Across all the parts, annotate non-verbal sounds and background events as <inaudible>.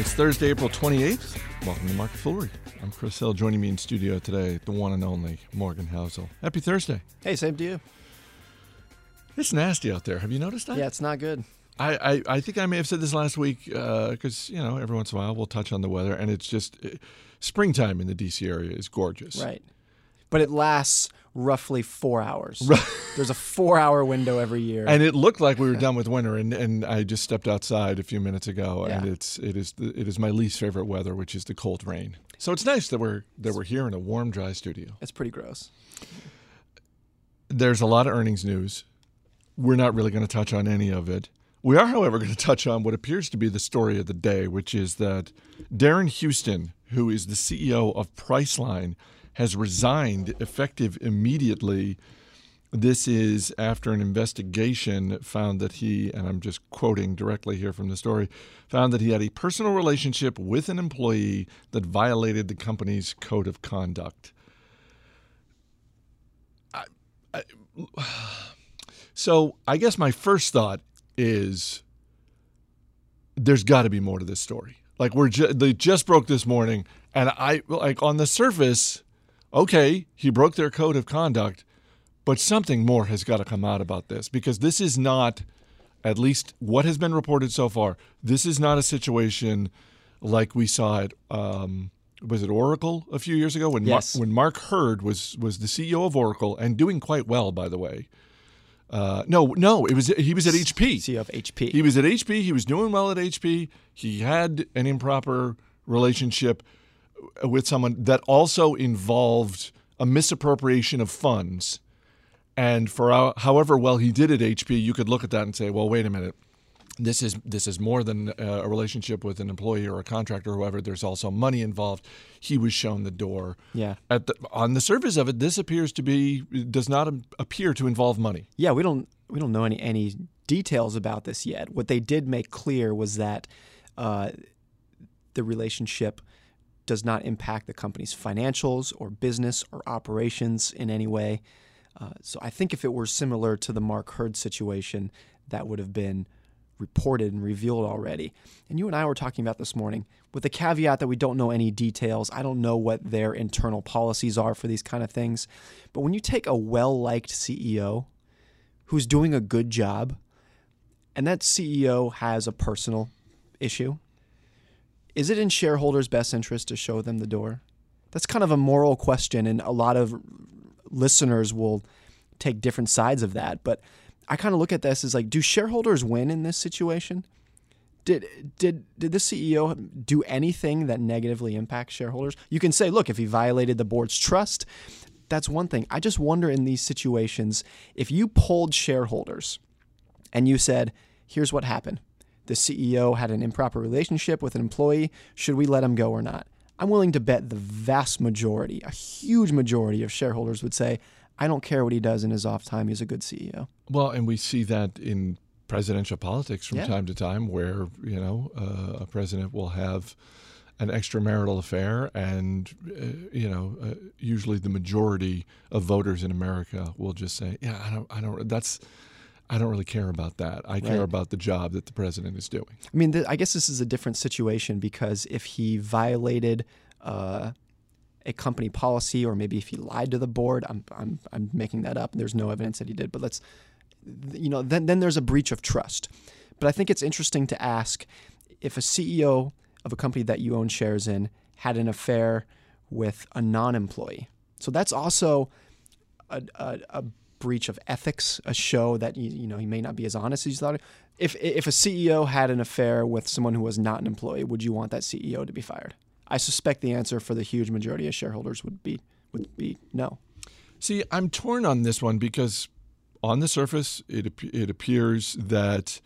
It's Thursday, April 28th. Welcome to Market Foolery. I'm Chris Hill. Joining me in studio today, the one and only Morgan Housel. Happy Thursday. Hey, same to you. It's nasty out there. Have you noticed that? Yeah, it's not good. I, I, I think I may have said this last week because, you know, every once in a while we'll touch on the weather, and it's just uh, springtime in the D.C. area is gorgeous. Right. But it lasts roughly four hours. <laughs> There's a four hour window every year. And it looked like we were done with winter, and, and I just stepped outside a few minutes ago, and it's it is the, it is my least favorite weather, which is the cold rain. So it's nice that we're that we're here in a warm, dry studio. it's pretty gross. There's a lot of earnings news. We're not really going to touch on any of it. We are, however, going to touch on what appears to be the story of the day, which is that Darren Huston, who is the CEO of Priceline, has resigned effective immediately. This is after an investigation found that he, and I'm just quoting directly here from the story, found that he had a personal relationship with an employee that violated the company's code of conduct. So I guess my first thought is there's got to be more to this story. Like we're ju- they just broke this morning, and I like on the surface, okay, he broke their code of conduct, but something more has got to come out about this because this is not, at least what has been reported so far. This is not a situation like we saw it. um, was it Oracle a few years ago when Yes. Mar- when Mark Hurd was was the CEO of Oracle and doing quite well, by the way. Uh, no, no, it was he was at HP. CEO of HP. He was at HP. He was doing well at HP. He had an improper relationship with someone that also involved a misappropriation of funds. And for how- however well he did at HP, you could look at that and say, "Well, wait a minute. This is this is more than uh, a relationship with an employee or a contractor or whoever. There's also money involved." He was shown the door. Yeah. At the, on the surface of it, this appears to be does not appear to involve money. yeah, we don't we don't know any any details about this yet. What they did make clear was that uh, the relationship does not impact the company's financials or business or operations in any way. Uh, so I think if it were similar to the Mark Hurd situation, that would have been reported and revealed already. And you and I were talking about this morning with the caveat that we don't know any details. I don't know what their internal policies are for these kind of things. But when you take a well liked CEO who's doing a good job, and that CEO has a personal issue, is it in shareholders' best interest to show them the door? That's kind of a moral question, and a lot of listeners will take different sides of that. But I kind of look at this as like, do shareholders win in this situation? Did did did the CEO do anything that negatively impacts shareholders? You can say, look, if he violated the board's trust, that's one thing. I just wonder in these situations if you polled shareholders and you said, here's what happened. The CEO had an improper relationship with an employee. Should we let him go or not? I'm willing to bet the vast majority, a huge majority of shareholders would say, I don't care what he does in his off time. He's a good CEO. Well, and we see that in presidential politics from Yeah. time to time, where you know uh, a president will have an extramarital affair, and uh, you know uh, usually the majority of voters in America will just say, "Yeah, I don't, I don't. That's." I don't really care about that. I care about the job that the president is doing. I mean, th- I guess this is a different situation because if he violated uh, a company policy, or maybe if he lied to the board, I'm, I'm, I'm making that up. There's no evidence that he did, but let's, you know, then, then there's a breach of trust. But I think it's interesting to ask if a CEO of a company that you own shares in had an affair with a non-employee. So that's also a, a, a breach of ethics, a show that you, know he may not be as honest as you thought. If if a CEO had an affair with someone who was not an employee, would you want that CEO to be fired? I suspect the answer for the huge majority of shareholders would be would be no. See, I'm torn on this one because on the surface, it, it appears that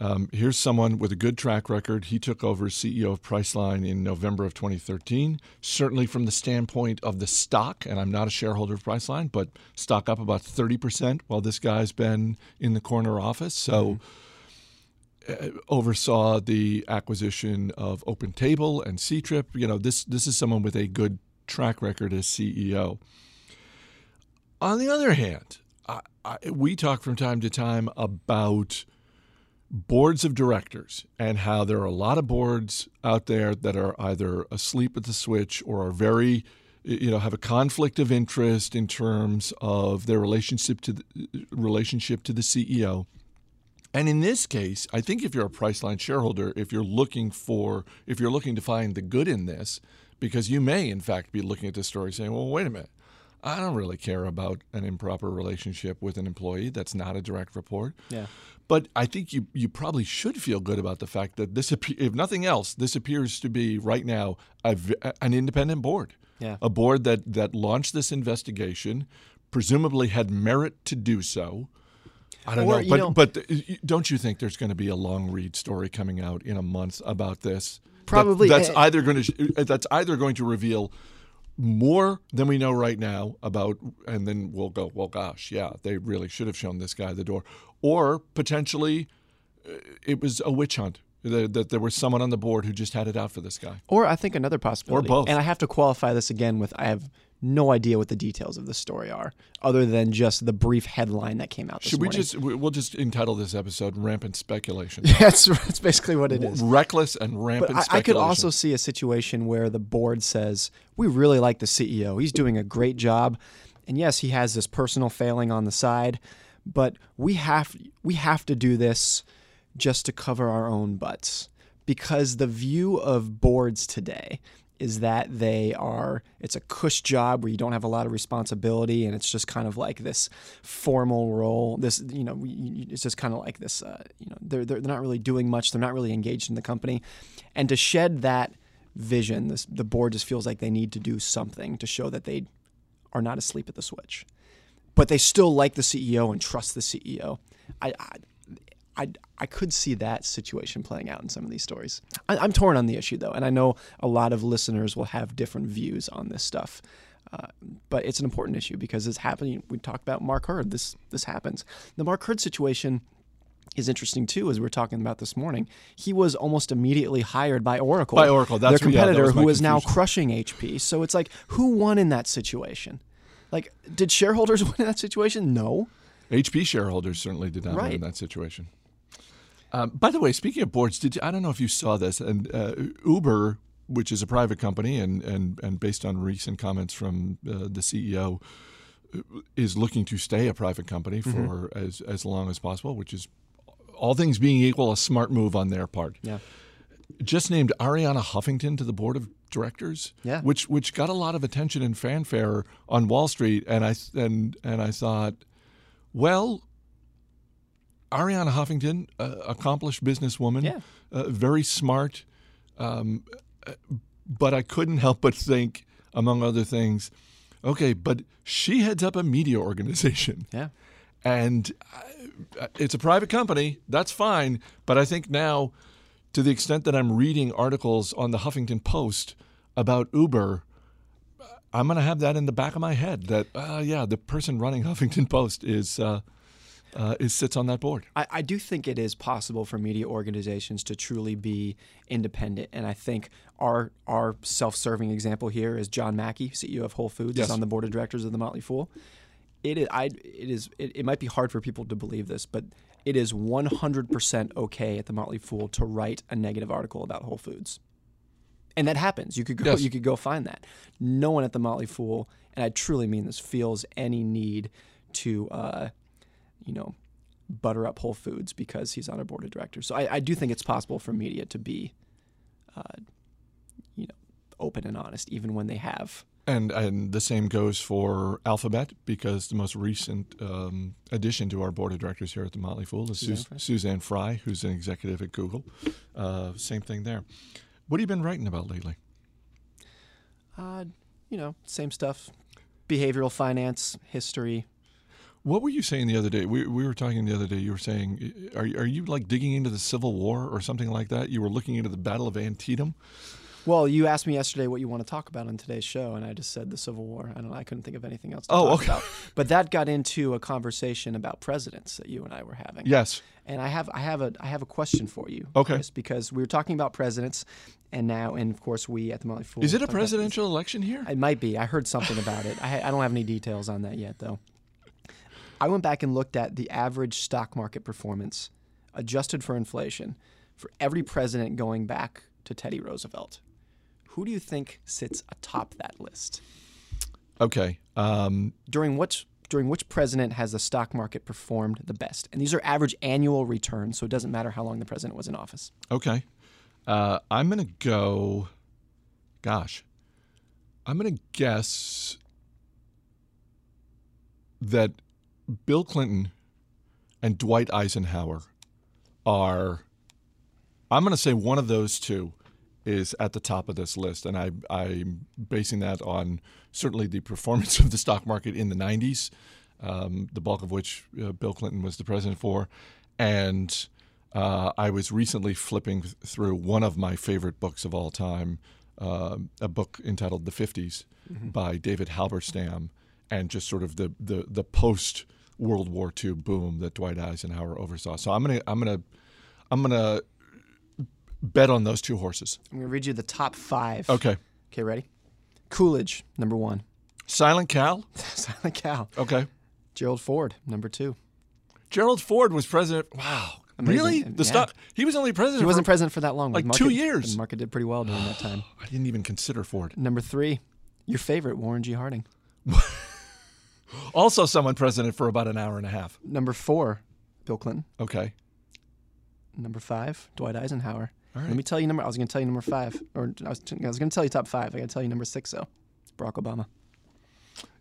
um, here's someone with a good track record. He took over as CEO of Priceline in November of 2013. Certainly, from the standpoint of the stock, and I'm not a shareholder of Priceline, but stock up about 30% while this guy's been in the corner office. So, uh, oversaw the acquisition of Open Table and Ctrip. You know, this this is someone with a good track record as CEO. On the other hand, I, I, we talk from time to time about boards of directors and how there are a lot of boards out there that are either asleep at the switch or are very you know have a conflict of interest in terms of their relationship to the uh, relationship to the CEO. And in this case, I think if you're a Priceline shareholder, if you're looking for if you're looking to find the good in this, because you may in fact be looking at this story saying, "Well, wait a minute. I don't really care about an improper relationship with an employee that's not a direct report." Yeah. But I think you, you probably should feel good about the fact that this, if nothing else, this appears to be right now a, an independent board. Yeah. A board that, that launched this investigation, presumably had merit to do so. I don't Or, know, but know- but don't you think there's going to be a long read story coming out in a month about this? That- Probably. that's Eh, either going to that's either going to reveal more than we know right now about, and then we'll go, well, gosh, yeah, they really should have shown this guy the door, or potentially uh, it was a witch hunt. That, that there was someone on the board who just had it out for this guy. Or I think another possibility. or both. And I have to qualify this again with I have no idea what the details of the story are, other than just the brief headline that came out this Should we morning. just we- we'll just entitle this episode "Rampant Speculation"? <laughs> that's, that's basically what it is. Reckless and rampant But I, I could also see a situation where the board says, We really like the CEO. He's doing a great job. And yes, he has this personal failing on the side, but we have we have to do this just to cover our own butts. Because the view of boards today is that they are it's a cush job where you don't have a lot of responsibility and it's just kind of like this formal role this you know it's just kind of like this uh, you know they're, they're they're not really doing much they're not really engaged in the company. And to shed that vision this the board just feels like they need to do something to show that they are not asleep at the switch. But they still like the CEO and trust the CEO I, I I, I could see that situation playing out in some of these stories. I, I'm torn on the issue though, and I know a lot of listeners will have different views on this stuff. Uh, but it's an important issue because it's happening. We talked about Mark Hurd. This this happens. The Mark Hurd situation is interesting too, as we were talking about this morning. He was almost immediately hired by Oracle, By Oracle, that's their yeah, that competitor, my who is now crushing HP. So it's like, who won in that situation? Like, did shareholders <laughs> win in that situation? No. HP shareholders certainly did not win in that situation. Um, by the way, speaking of boards, did you, I don't know if you saw this, and uh, Uber, which is a private company, and and and based on recent comments from uh, the CEO, uh, is looking to stay a private company for Mm-hmm. as as long as possible, which is all things being equal, a smart move on their part. Yeah. Just named Arianna Huffington to the board of directors, Yeah. which which got a lot of attention and fanfare on Wall Street, and I and and I thought, well, Arianna Huffington, uh, accomplished businesswoman, Yeah. uh, very smart, um, but I couldn't help but think, among other things, okay, but she heads up a media organization, <laughs> Yeah. and uh, it's a private company. That's fine, but I think now, to the extent that I'm reading articles on the Huffington Post about Uber. I'm going to have that in the back of my head that, uh, yeah, the person running Huffington Post is uh, uh, is sits on that board. I, I do think it is possible for media organizations to truly be independent, and I think our our self-serving example here is John Mackey, CEO of Whole Foods, Yes. is on the board of directors of the Motley Fool. It is, I, it is, it, it might be hard for people to believe this, but it is 100% okay at the Motley Fool to write a negative article about Whole Foods, and that happens. You could go, Yes. you could go find that. No one at the Motley Fool, and I truly mean this, feels any need to. Uh, you know, butter up Whole Foods because he's on a board of directors. So I, I do think it's possible for media to be, uh, you know, open and honest, even when they have. And and the same goes for Alphabet because the most recent um, addition to our board of directors here at the Motley Fool is Suzanne Sus- Frey. Suzanne Frey, who's an executive at Google. Uh, same thing there. What have you been writing about lately? Uh, you know, same stuff. Behavioral finance, history. What were you saying the other day? We, we were talking the other day. You were saying, are, are you like digging into the Civil War or something like that? You were looking into the Battle of Antietam. Well, you asked me yesterday what you want to talk about on today's show, and I just said the Civil War. I don't. I couldn't think of anything else to Oh, talk okay. about. But that got into a conversation about presidents that you and I were having. Yes. And I have I have a I have a question for you. Okay. Chris, because we were talking about presidents, and now and of course we at the Motley Fool. Is it a presidential election here? It might be. I heard something about it. I, I don't have any details on that yet, though. I went back and looked at the average stock market performance adjusted for inflation, for every president going back to Teddy Roosevelt, who do you think sits atop that list? Okay. Um, during which during which president has the stock market performed the best? And these are average annual returns, so it doesn't matter how long the president was in office. Okay. Uh, I'm going to go, gosh, I'm going to guess that Bill Clinton and Dwight Eisenhower are, I'm going to say one of those two is at the top of this list. And I, I'm basing that on certainly the performance of the stock market in the 90s, um, the bulk of which uh, Bill Clinton was the president for. And uh, I was recently flipping through one of my favorite books of all time, uh, a book entitled The 50s mm-hmm. by David Halberstam, and just sort of the, the, the post World War II boom that Dwight Eisenhower oversaw. So I'm gonna I'm gonna I'm gonna bet on those two horses. I'm gonna read you the top five. Okay. Okay, ready? Coolidge, number one. Silent Cal. <laughs> Silent Cal. Okay. Gerald Ford, number two. Gerald Ford was president. Wow. Amazing. Really? The yeah. stock. He was only president. He wasn't for, president for that long. Like market, two years. The market did pretty well during that time. <sighs> I didn't even consider Ford. Number three, your favorite, Warren G. Harding. <laughs> also, someone president for about an hour and a half. Number four, Bill Clinton. Okay. Number five, Dwight Eisenhower. Let me tell you number. I was going to tell you number five, or I was, I was going to tell you top five. I got to tell you number six though. Barack Obama.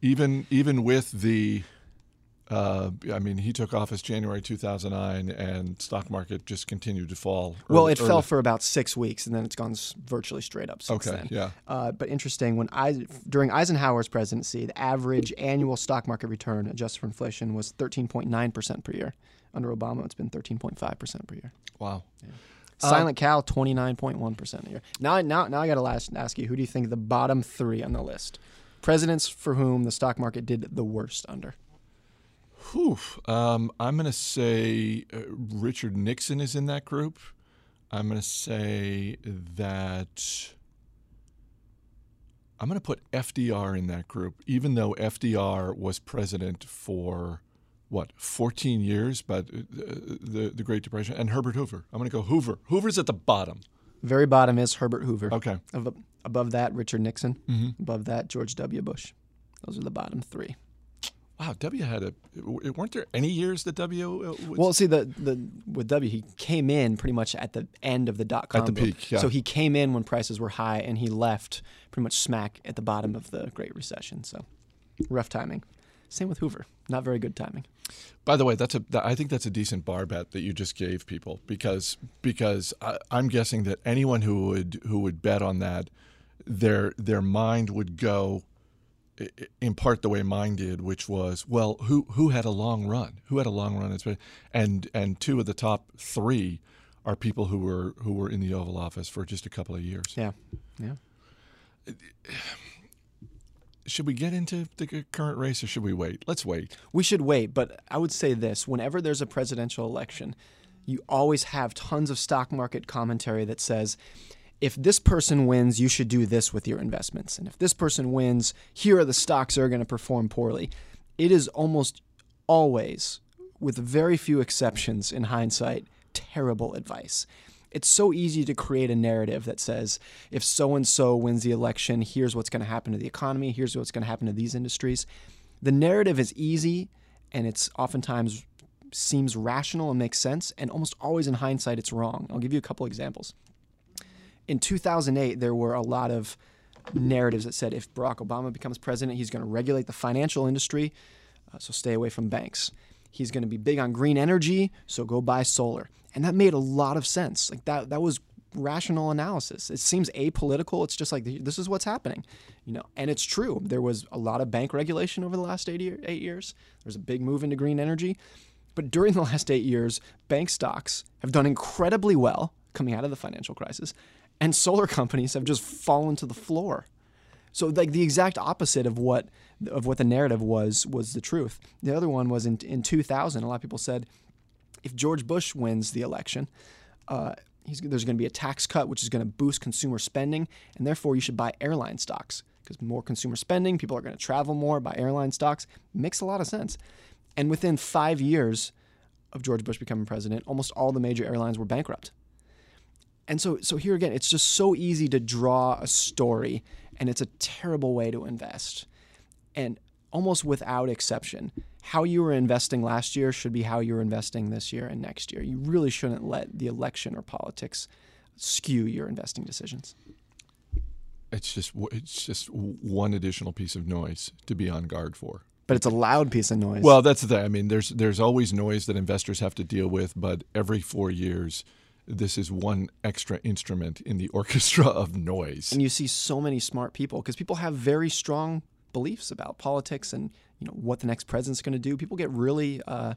Even even with the, uh, I mean, he took office January 2009, and stock market just continued to fall. Well, it early. fell for about six weeks, and then it's gone virtually straight up since okay, then. Yeah. Uh, but interesting, when I during Eisenhower's presidency, the average annual stock market return adjusted for inflation was 13.9 percent per year. Under Obama, it's been 13.5 percent per year. Wow. Yeah. Silent Cal, twenty nine point one percent a year. Now, now, now I got to ask you, who do you think the bottom three on the list? Presidents for whom the stock market did the worst under. Whew. Um, I'm going to say uh, Richard Nixon is in that group. I'm going to say that I'm going to put FDR in that group, even though FDR was president for what 14 years, but uh, the the Great Depression and Herbert Hoover. I'm going to go Hoover. Hoover's at the bottom. Very bottom is Herbert Hoover. Okay. above that, Richard Nixon. Mm-hmm. Above that, George W. Bush. Those are the bottom three. Wow, W had a. weren't there any years that W? Uh, was... Well, see, the the with W, he came in pretty much at the end of the dot com. At the peak, yeah. So he came in when prices were high, and he left pretty much smack at the bottom of the Great Recession. So rough timing. Same with Hoover. Not very good timing. By the way, that's a. I think that's a decent bar bet that you just gave people because because I, I'm guessing that anyone who would who would bet on that, their their mind would go, in part the way mine did, which was well, who who had a long run, who had a long run, and and two of the top three are people who were who were in the Oval Office for just a couple of years. Yeah, yeah should we get into the current race or should we wait? Let's wait. We should wait, but I would say this whenever there's a presidential election, you always have tons of stock market commentary that says, if this person wins, you should do this with your investments. And if this person wins, here are the stocks that are going to perform poorly. It is almost always, with very few exceptions in hindsight, terrible advice it's so easy to create a narrative that says if so and so wins the election, here's what's going to happen to the economy, here's what's going to happen to these industries. The narrative is easy and it's oftentimes seems rational and makes sense, and almost always in hindsight, it's wrong. I'll give you a couple examples. In 2008, there were a lot of narratives that said if Barack Obama becomes president, he's going to regulate the financial industry, uh, so stay away from banks. He's going to be big on green energy, so go buy solar. And that made a lot of sense. Like that that was rational analysis. It seems apolitical. It's just like this is what's happening, you know. And it's true. There was a lot of bank regulation over the last eight, year, eight years. There was a big move into green energy, but during the last eight years, bank stocks have done incredibly well coming out of the financial crisis, and solar companies have just fallen to the floor. So like the exact opposite of what of what the narrative was was the truth. The other one was in in 2000. A lot of people said if George Bush wins the election, uh, there's going to be a tax cut, which is going to boost consumer spending, and therefore you should buy airline stocks because more consumer spending, people are going to travel more, buy airline stocks. Makes a lot of sense. And within five years, of George Bush becoming president, almost all the major airlines were bankrupt. And so, so here again, it's just so easy to draw a story, and it's a terrible way to invest. And almost without exception, how you were investing last year should be how you're investing this year and next year. You really shouldn't let the election or politics skew your investing decisions. It's just it's just one additional piece of noise to be on guard for. But it's a loud piece of noise. Well, that's the thing. I mean, there's there's always noise that investors have to deal with, but every four years, this is one extra instrument in the <laughs> orchestra of noise. And you see so many smart people because people have very strong beliefs about politics and you know what the next president's going to do. People get really, uh,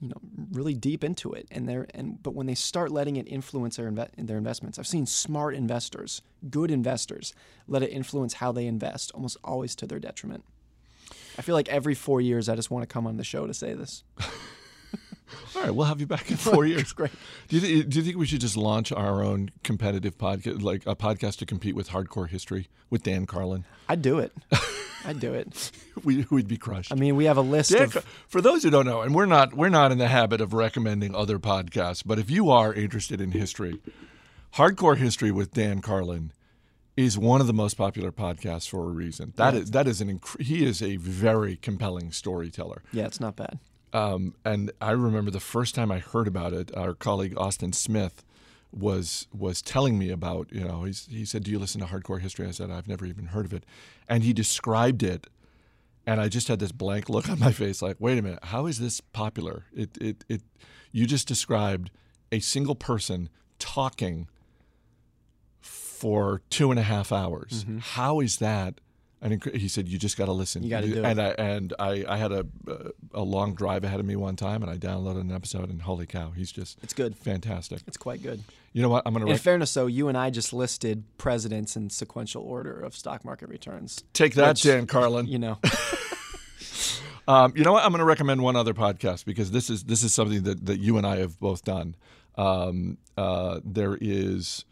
you know, really deep into it, and they're and but when they start letting it influence their inve- their investments, I've seen smart investors, good investors, let it influence how they invest, almost always to their detriment. I feel like every four years, I just want to come on the show to say this. <laughs> All right, we'll have you back in <laughs> four years. Great. Do you, th- do you think we should just launch our own competitive podcast, like a podcast to compete with Hardcore History with Dan Carlin? I'd do it. <laughs> I'd do it. we, we'd be crushed. I mean, we have a list Dan, of. for those who don't know, and we're not we're not in the habit of recommending other podcasts, but if you are interested in history, Hardcore History with Dan Carlin is one of the most popular podcasts for a reason. That Yeah. is that is an inc- he is a very compelling storyteller. Yeah, it's not bad. Um, and I remember the first time I heard about it, our colleague Austin Smith was was telling me about you know he's, he said, "Do you listen to Hardcore History?" I said, "I've never even heard of it," and he described it, and I just had this blank look on my face, like, "Wait a minute, how is this popular?" It it it you just described a single person talking for two and a half hours. How is that? And he said, "You just got to listen." You gotta do it. and I and I, I had a a long drive ahead of me one time, and I downloaded an episode, and holy cow, he's just It's good. fantastic. It's quite good. You know what? I'm gonna In rec- fairness, though, you and I just listed presidents in sequential order of stock market returns. take that, which, Dan Carlin. You know, <laughs> Um, you know what? I'm going to recommend one other podcast because this is this is something that, that you and I have both done. Um, uh, there is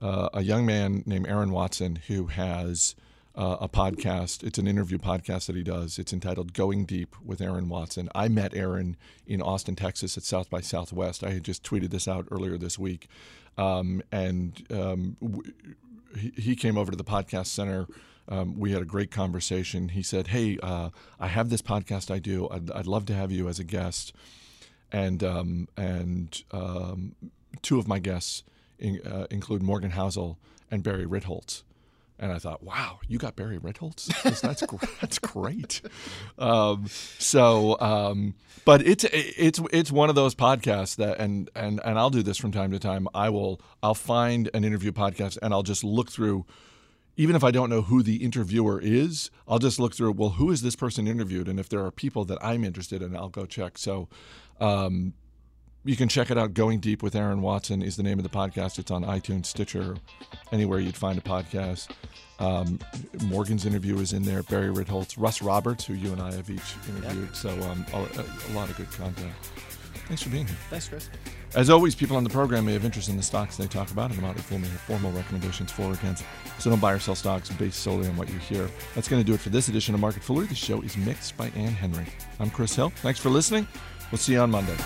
uh, a young man named Aaron Watson who has uh, a podcast. It's an interview podcast that he does. It's entitled "Going Deep with Aaron Watson." I met Aaron in Austin, Texas, at South by Southwest. I had just tweeted this out earlier this week, um, and um, w- he, came over to the podcast center. Um, we had a great conversation. He said, "Hey, uh, I have this podcast I do. I'd, I'd love to have you as a guest." And um, and um, two of my guests in, uh, include Morgan Housel and Barry Ritholtz. And I thought, wow, you got Barry? That's that's, <laughs> that's great. Um, so, um, but it's it's it's one of those podcasts that, and and and I'll do this from time to time. I will I'll find an interview podcast and I'll just look through even if I don't know who the interviewer is, I'll just look through, well, who is this person interviewed? And if there are people that I'm interested in, I'll go check. So um, you can check it out. Going Deep with Aaron Watson is the name of the podcast. It's on iTunes, Stitcher, anywhere you'd find a podcast. Um, Morgan's interview is in there. Barry Ritholtz, Russ Roberts, who you and I have each interviewed. So um, a, a lot of good content. Thanks for being here. thanks, Chris. As always, people on the program may have interest in the stocks they talk about, and the Motley Fool may have formal recommendations for or against. So don't buy or sell stocks based solely on what you hear. That's going to do it for this edition of Market Foolery. The show is mixed by Ann Henry. I'm Chris Hill. Thanks for listening. We'll see you on Monday.